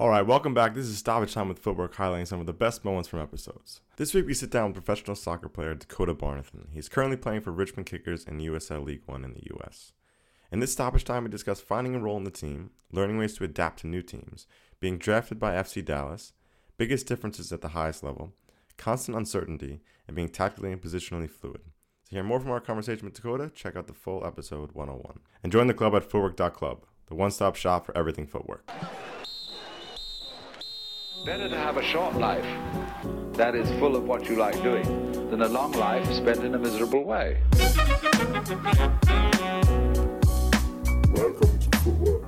All right, welcome back. This is Stoppage Time with Footwork, highlighting some of the best moments from episodes. This week we sit down with professional soccer player Dakota Barnathan. He's currently playing for Richmond Kickers in USL League One in the US. In this stoppage time, we discuss finding a role in the team, learning ways to adapt to new teams, being drafted by FC Dallas, biggest differences at the highest level, constant uncertainty, and being tactically and positionally fluid. To hear more from our conversation with Dakota, check out the full episode 101. And join the club at footwork.club, the one stop shop for everything footwork. Better to have a short life that is full of what you like doing than a long life spent in a miserable way. Welcome to Footwork.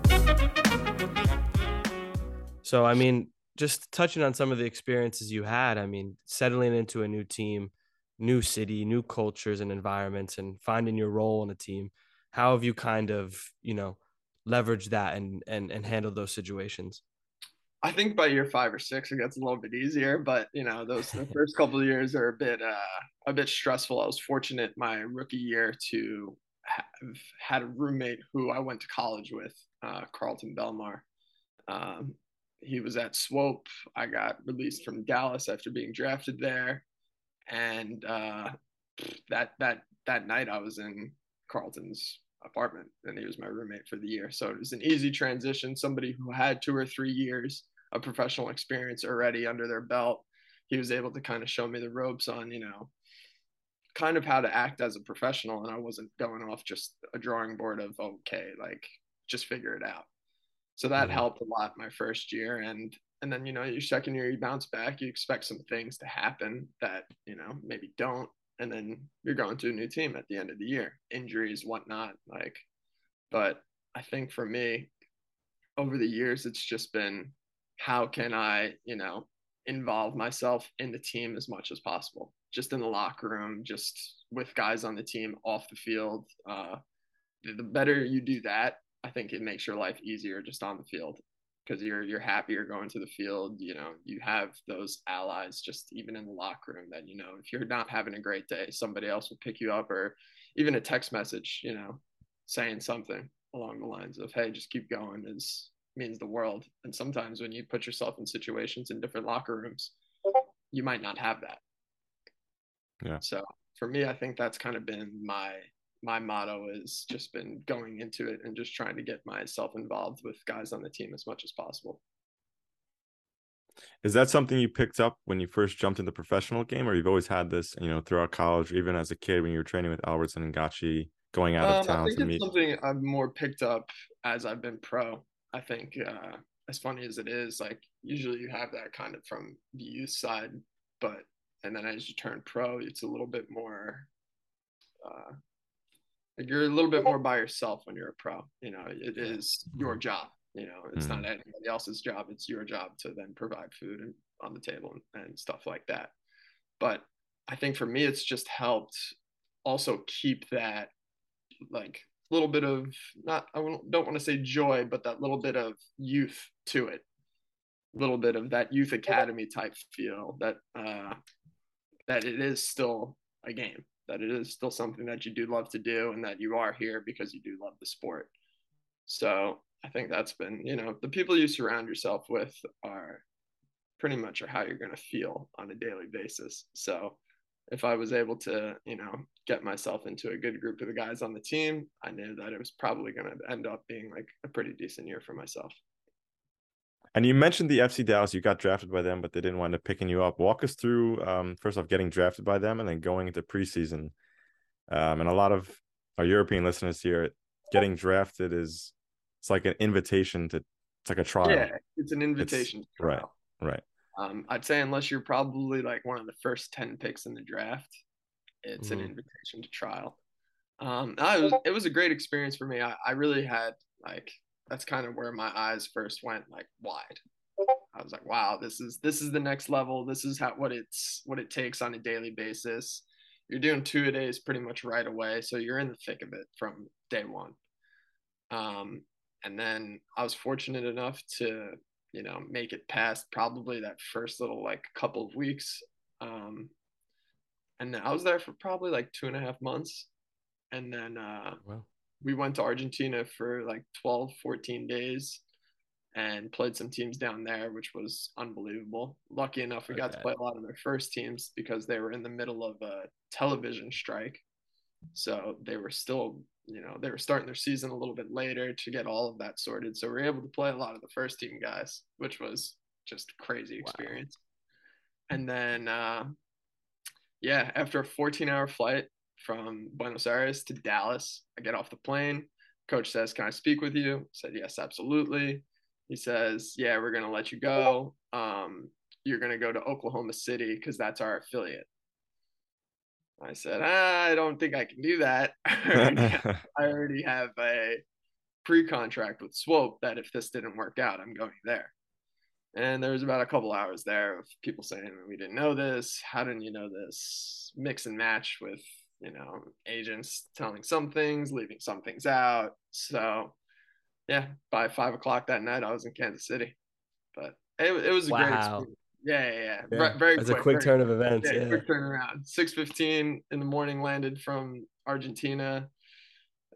So, I mean, just touching on some of the experiences you had, I mean, settling into a new team, new city, new cultures and environments, and finding your role in a team. How have you kind of, you know, leveraged that and and and handled those situations? I think by year five or six it gets a little bit easier, but you know those the first couple of years are a bit uh, a bit stressful. I was fortunate my rookie year to have had a roommate who I went to college with, uh, Carlton Belmar. Um, he was at Swope. I got released from Dallas after being drafted there, and uh, that that that night I was in Carlton's apartment, and he was my roommate for the year. So it was an easy transition. Somebody who had two or three years a professional experience already under their belt. He was able to kind of show me the ropes on, you know, kind of how to act as a professional. And I wasn't going off just a drawing board of, okay, like just figure it out. So that mm-hmm. helped a lot my first year. And, and then, you know, your second year, you bounce back, you expect some things to happen that, you know, maybe don't. And then you're going to a new team at the end of the year, injuries, whatnot. Like, but I think for me, over the years, it's just been how can I, you know, involve myself in the team as much as possible, just in the locker room, just with guys on the team off the field. Uh, the better you do that, I think it makes your life easier just on the field because you're you're happier going to the field. You know, you have those allies just even in the locker room that you know if you're not having a great day, somebody else will pick you up or even a text message, you know, saying something along the lines of, "Hey, just keep going," is means the world. And sometimes when you put yourself in situations in different locker rooms, you might not have that. Yeah. So for me, I think that's kind of been my my motto is just been going into it and just trying to get myself involved with guys on the team as much as possible. Is that something you picked up when you first jumped in the professional game, or you've always had this, you know, throughout college, or even as a kid when you were training with Albertson and Gachi, going out of um, town I think to it's meet? Something I've more picked up as I've been pro. I think uh, as funny as it is, like usually you have that kind of from the youth side, but and then as you turn pro, it's a little bit more. Uh, like you're a little bit more by yourself when you're a pro. You know, it is your job. You know, it's mm-hmm. not anybody else's job. It's your job to then provide food and on the table and, and stuff like that. But I think for me, it's just helped also keep that like little bit of not I don't want to say joy, but that little bit of youth to it, a little bit of that youth academy type feel that uh, that it is still a game, that it is still something that you do love to do, and that you are here because you do love the sport. So I think that's been you know the people you surround yourself with are pretty much are how you're going to feel on a daily basis. So if I was able to, you know, get myself into a good group of the guys on the team, I knew that it was probably going to end up being like a pretty decent year for myself. And you mentioned the FC Dallas, you got drafted by them, but they didn't wind up picking you up. Walk us through, um, first off, getting drafted by them and then going into preseason. Um, and a lot of our European listeners here, getting drafted is it's like an invitation to, it's like a trial. Yeah, it's an invitation. It's, right, right. Um, I'd say unless you're probably like one of the first ten picks in the draft, it's mm-hmm. an invitation to trial. Um, it was it was a great experience for me. I, I really had like that's kind of where my eyes first went like wide. I was like, wow, this is this is the next level. This is how what it's what it takes on a daily basis. You're doing two a days pretty much right away, so you're in the thick of it from day one. Um, and then I was fortunate enough to you know, make it past probably that first little like couple of weeks. Um, and I was there for probably like two and a half months. And then uh, wow. we went to Argentina for like 12, 14 days. and played some teams down there, which was unbelievable. Lucky enough, we got to play a lot of their first teams because they were in the middle of a television strike. So they were still, you know, they were starting their season a little bit later to get all of that sorted. So we are able to play a lot of the first team guys, which was just crazy experience. Wow. And then, uh, yeah, after a 14 hour flight from Buenos Aires to Dallas, I get off the plane. Coach says, Can I speak with you? I said, Yes, absolutely. He says, Yeah, we're going to let you go. Um, you're going to go to Oklahoma City because that's our affiliate. I said, ah, I don't think I can do that. I already have a pre contract with Swope that if this didn't work out, I'm going there. And there was about a couple hours there of people saying, We didn't know this. How didn't you know this? Mix and match with, you know, agents telling some things, leaving some things out. So, yeah, by five o'clock that night, I was in Kansas City. But it, it was a wow. great experience. Yeah, yeah, yeah. yeah. Very It's quick, a quick very, turn of events. Yeah, yeah. quick turnaround. Six fifteen in the morning, landed from Argentina.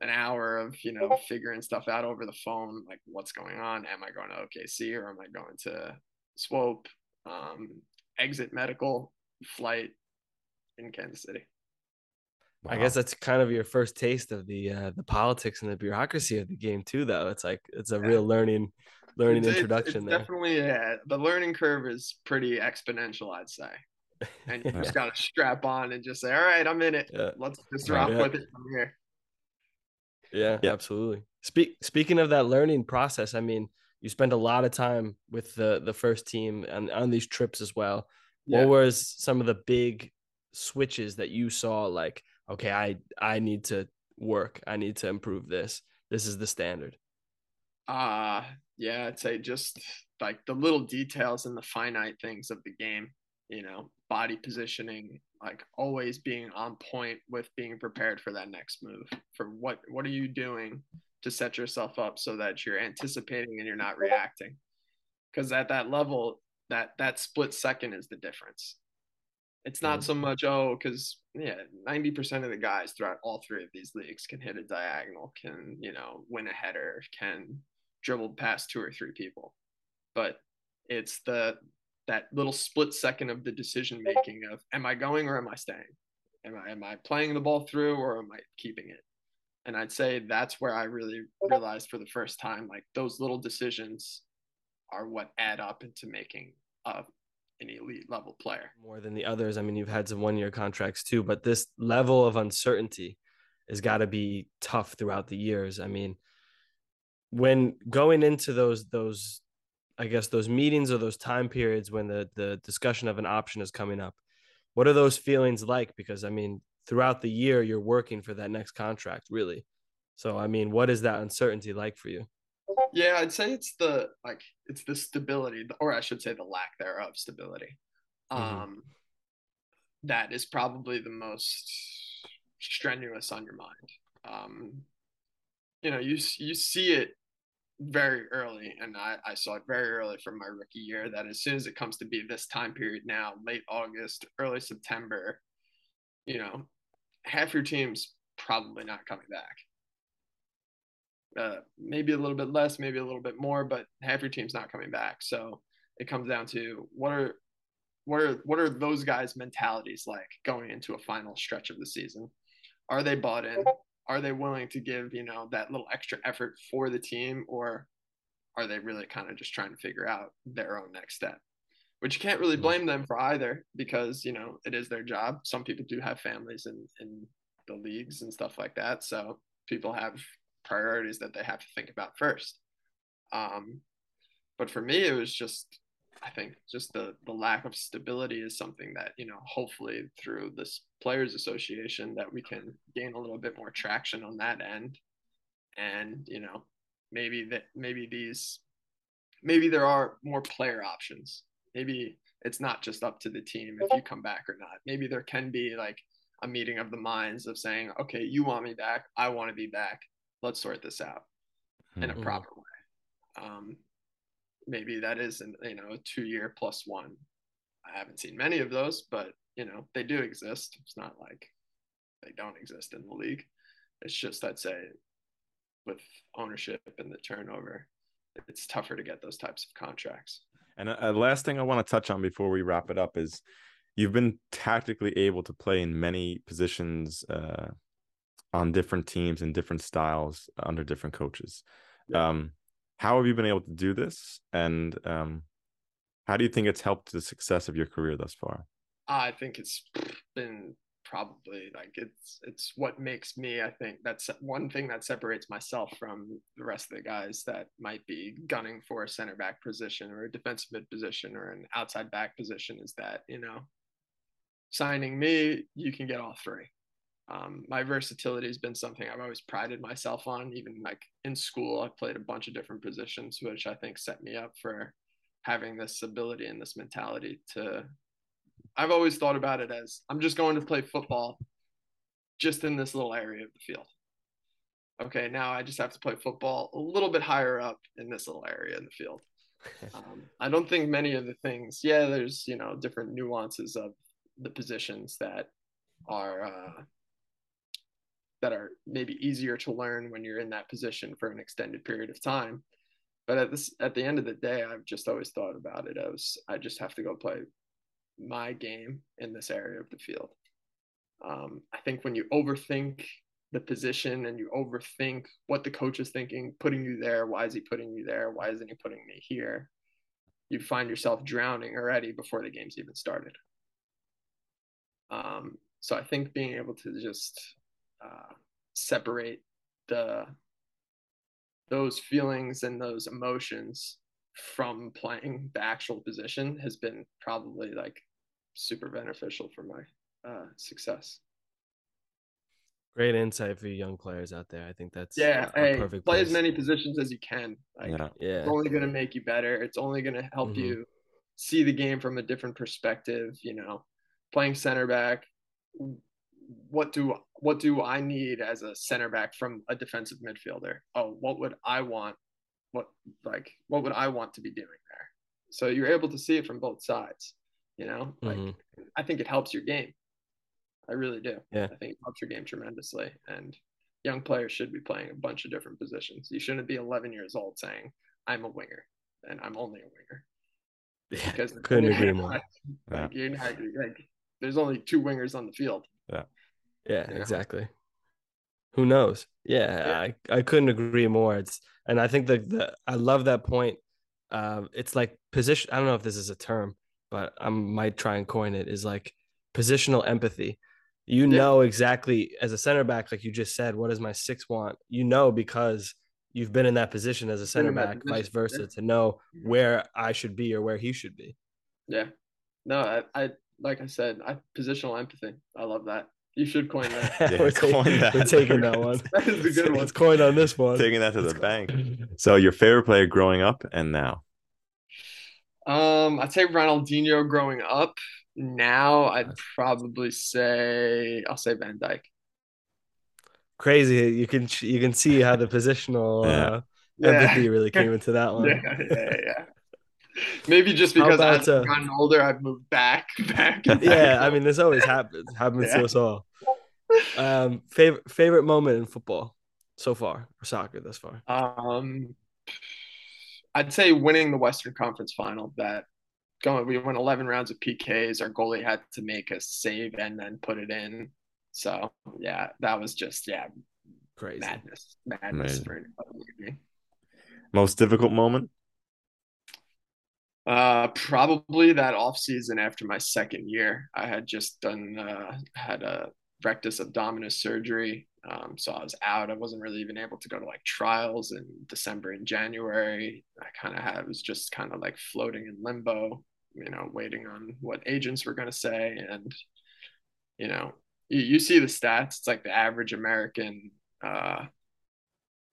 An hour of you know figuring stuff out over the phone, like what's going on. Am I going to OKC or am I going to Swope? Um, exit medical flight in Kansas City. Wow. I guess that's kind of your first taste of the uh, the politics and the bureaucracy of the game too, though. It's like it's a yeah. real learning learning it's, introduction it's there. Definitely, yeah. The learning curve is pretty exponential, I'd say. And you yeah. just got to strap on and just say, "All right, I'm in it. Yeah. Let's just rock yeah. with it from here." Yeah, yeah, absolutely. Speak speaking of that learning process, I mean, you spend a lot of time with the the first team and on these trips as well. What was some of the big switches that you saw? Like, okay, I I need to work. I need to improve this. This is the standard. Uh yeah, I'd say just like the little details and the finite things of the game, you know, body positioning, like always being on point with being prepared for that next move. For what what are you doing to set yourself up so that you're anticipating and you're not reacting? Because at that level, that that split second is the difference. It's not so much oh, because yeah, ninety percent of the guys throughout all three of these leagues can hit a diagonal, can you know win a header, can dribbled past two or three people. But it's the that little split second of the decision making of am I going or am I staying? Am I am I playing the ball through or am I keeping it? And I'd say that's where I really realized for the first time like those little decisions are what add up into making a an elite level player. More than the others. I mean, you've had some one year contracts too, but this level of uncertainty has got to be tough throughout the years. I mean, when going into those those I guess those meetings or those time periods when the the discussion of an option is coming up, what are those feelings like? Because I mean, throughout the year you're working for that next contract, really. So I mean, what is that uncertainty like for you? Yeah, I'd say it's the like it's the stability, or I should say the lack thereof stability. Mm-hmm. Um that is probably the most strenuous on your mind. Um you know, you you see it very early, and I, I saw it very early from my rookie year that as soon as it comes to be this time period now, late August, early September, you know, half your team's probably not coming back. Uh, maybe a little bit less, maybe a little bit more, but half your team's not coming back. So it comes down to what are what are what are those guys' mentalities like going into a final stretch of the season? Are they bought in? Are they willing to give you know that little extra effort for the team or are they really kind of just trying to figure out their own next step? Which you can't really mm-hmm. blame them for either because you know it is their job. Some people do have families in in the leagues and stuff like that so people have priorities that they have to think about first. Um but for me it was just I think just the the lack of stability is something that you know hopefully through this players association that we can gain a little bit more traction on that end, and you know maybe that maybe these maybe there are more player options. Maybe it's not just up to the team if you come back or not. Maybe there can be like a meeting of the minds of saying, okay, you want me back, I want to be back. Let's sort this out in a mm-hmm. proper way. Um, maybe that is an you know a two year plus one. I haven't seen many of those, but you know they do exist. It's not like they don't exist in the league. It's just I'd say with ownership and the turnover, it's tougher to get those types of contracts. And a, a last thing I want to touch on before we wrap it up is you've been tactically able to play in many positions uh, on different teams and different styles under different coaches. Yeah. Um, how have you been able to do this? And um, how do you think it's helped the success of your career thus far? I think it's been probably like it's it's what makes me i think that's one thing that separates myself from the rest of the guys that might be gunning for a center back position or a defensive mid position or an outside back position is that you know signing me you can get all three um, my versatility has been something i've always prided myself on even like in school i played a bunch of different positions which i think set me up for having this ability and this mentality to I've always thought about it as I'm just going to play football just in this little area of the field. Okay, now I just have to play football a little bit higher up in this little area in the field. Um, I don't think many of the things, yeah, there's, you know, different nuances of the positions that are, uh, that are maybe easier to learn when you're in that position for an extended period of time. But at this, at the end of the day, I've just always thought about it as I just have to go play my game in this area of the field. Um, I think when you overthink the position and you overthink what the coach is thinking, putting you there, why is he putting you there? Why isn't he putting me here? You find yourself drowning already before the game's even started. Um, so I think being able to just uh, separate the those feelings and those emotions from playing the actual position has been probably like super beneficial for my uh, success. Great insight for you young players out there. I think that's yeah. hey, perfect play place. as many positions as you can. Like, yeah. yeah. It's only going to make you better. It's only going to help mm-hmm. you see the game from a different perspective. You know, playing center back. What do what do I need as a center back from a defensive midfielder? Oh, what would I want what like what would I want to be doing there? So you're able to see it from both sides. You know, like mm-hmm. I think it helps your game. I really do. Yeah. I think it helps your game tremendously. And young players should be playing a bunch of different positions. You shouldn't be 11 years old saying, I'm a winger and I'm only a winger. Yeah, because couldn't agree more. Like, yeah. you're not, like, there's only two wingers on the field. Yeah. Yeah, exactly. Who knows? Yeah, yeah, I, I couldn't agree more. It's and I think that the I love that point. Um, it's like position. I don't know if this is a term, but I might try and coin it. Is like positional empathy. You yeah. know exactly as a center back, like you just said, what does my six want? You know because you've been in that position as a center back, vice versa, yeah. to know where I should be or where he should be. Yeah. No, I, I like I said, I positional empathy. I love that. You should coin that. Yeah, we're, coin that. we're taking that one. that is a good one. It's coined on this one. Taking that to the bank. So your favorite player growing up and now? Um, I'd say Ronaldinho growing up. Now I'd probably say I'll say Van Dijk. Crazy. You can you can see how the positional uh, yeah. empathy really came into that one. Yeah, yeah, yeah. Maybe just because about, as I've uh, gotten older, I've moved back, back. yeah, I mean, this always happens. Happens yeah. to us all. Um, favorite favorite moment in football so far, or soccer thus far? Um, I'd say winning the Western Conference Final. That going, we went 11 rounds of PKs. Our goalie had to make a save and then put it in. So yeah, that was just yeah, crazy madness, madness for Most difficult moment? Uh, probably that off season after my second year. I had just done uh, had a rectus abdominis surgery, um, so I was out. I wasn't really even able to go to like trials in December and January. I kind of had was just kind of like floating in limbo, you know, waiting on what agents were going to say, and you know, you, you see the stats. It's like the average American uh,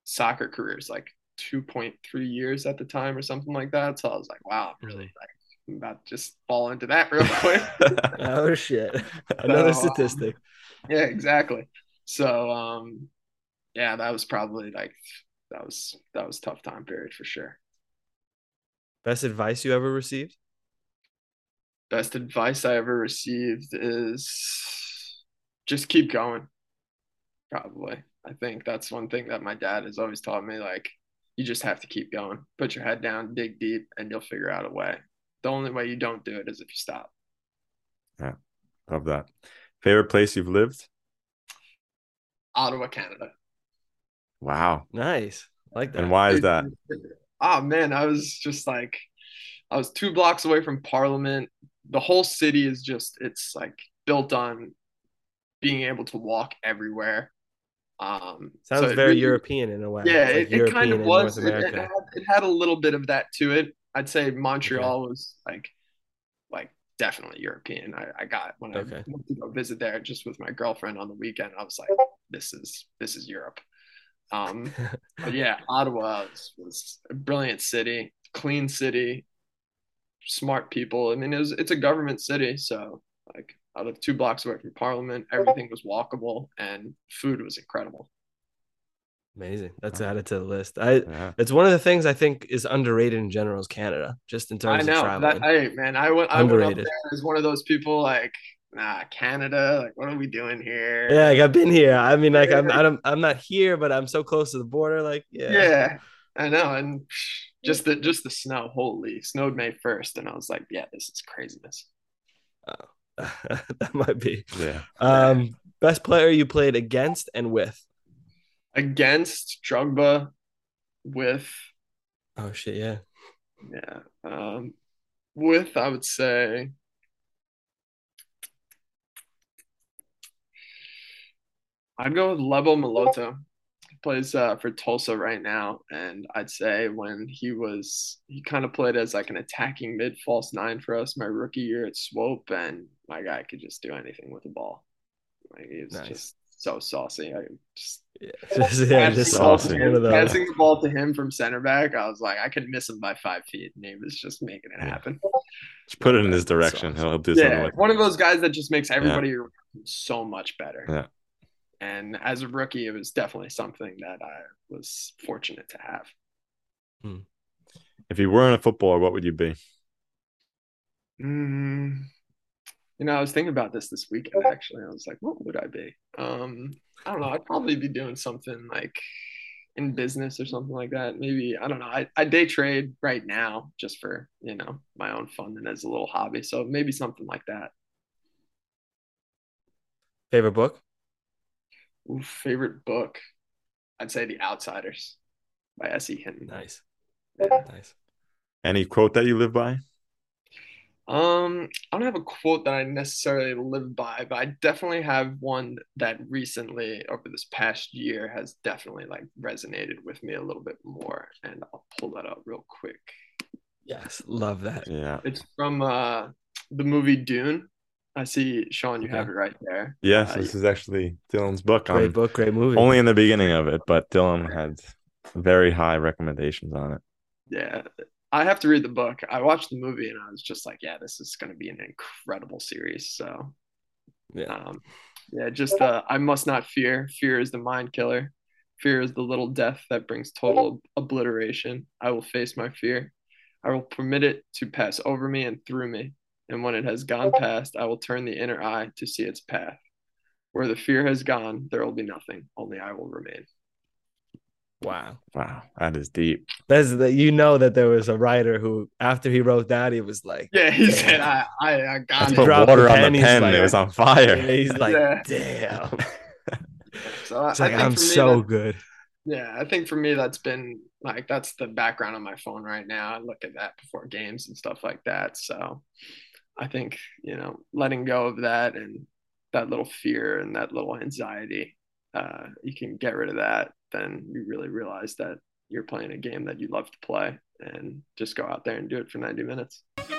soccer career is like 2.3 years at the time or something like that. So I was like, wow, I'm really like I'm about to just fall into that real quick. oh shit. Another so, um, statistic. Um, yeah, exactly. So um yeah, that was probably like that was that was tough time period for sure. Best advice you ever received? Best advice I ever received is just keep going. Probably. I think that's one thing that my dad has always taught me like you just have to keep going. Put your head down, dig deep, and you'll figure out a way. The only way you don't do it is if you stop. Yeah, love that. Favorite place you've lived? Ottawa, Canada. Wow. Nice. Like that. And why is that? Oh man, I was just like, I was two blocks away from Parliament. The whole city is just, it's like built on being able to walk everywhere. Um, Sounds so very really- European in a way. Yeah, like it, it kind of was. It, it, had, it had a little bit of that to it. I'd say Montreal was like, like definitely European. I, I got when Okay. I went to go visit there just with my girlfriend on the weekend. I was like, this is this is Europe. Um, but yeah, Ottawa was, was a brilliant city, clean city, smart people. I mean, it was it's a government city, so like I lived two blocks away from Parliament. Everything was walkable, and food was incredible. Amazing. That's added to the list. I Yeah. it's one of the things I think is underrated in general is Canada, just in terms I of know traveling. that. Hey, man, I went. I went up Underrated. there as one of those people like, nah, Canada. Like, what are we doing here? yeah, like I've been here. I mean, like I'm I'm I'm not here, but I'm so close to the border. Like, yeah. yeah, I know. And just the just the snow. Holy, snowed May first, and I was like, yeah, this is craziness. Oh. that might be. Yeah. Um, best player you played against and with. Against Drogba, with Oh shit, yeah. yeah, um, with I would say. I'd go with Lebo Moloto. He plays uh, for Tulsa right now, and I'd say when he was, he kind of played as like an attacking mid false nine for us my rookie year at Swope, and my guy could just do anything with the ball. Like he was Nice. just so saucy. I just Yeah, just, yeah, just saucy. to him- passing the ball to him from center back. I was like, I could miss him by five feet, and he was just making it Yeah. happen. Just put it in his direction. awesome. He'll do something Yeah, one of those guys that just makes everybody around so much better. Yeah. And as a rookie, it was definitely something that I was fortunate to have. If you weren't a footballer, what would you be? Mm, you know, I was thinking about this this weekend. Actually, I was like, what would I be? Um, I don't know. I'd probably be doing something like in business or something like that. Maybe I don't know. I, I day trade right now just for you know my own fun and as a little hobby. So maybe something like that. Favorite book? Ooh, favorite book? I'd say The Outsiders by S.E. Hinton. Nice. Yeah. Nice. Any quote that you live by? Um, I don't have a quote that I necessarily live by, but I definitely have one that recently, over this past year, has definitely like resonated with me a little bit more. And I'll pull that up real quick. Yes, love that. Yeah. It's from uh the movie Dune. I see Sean, you have it right there. Yes, Uh, this is actually Dylan's book. Great I'm book, great movie. only in the beginning of it, but Dylan had very high recommendations on it. Yeah, I have to read the book. I watched the movie and I was just like, yeah, this is going to be an incredible series. So, Yeah. um, yeah, just uh, I must not fear. Fear is the mind killer. Fear is the little death that brings total obliteration. I will face my fear. I will permit it to pass over me and through me. And when it has gone past, I will turn the inner eye to see its path. Where the fear has gone, there will be nothing. Only I will remain. Wow. Wow, that is deep. That's the, you know that there was a writer who after he wrote that he was like Yeah, he Damn. said, I, I, I got Let's it. put dropped water the on pen, the pen. like- it was on fire. he's like Yeah. damn. So I, It's like I think I'm so that- good. Yeah, I think for me that's been like that's the background on my phone right now. I look at that before games and stuff like that. So I think, you know, letting go of that and that little fear and that little anxiety, uh, you can get rid of that, then you really realize that you're playing a game that you love to play and just go out there and do it for 90 minutes.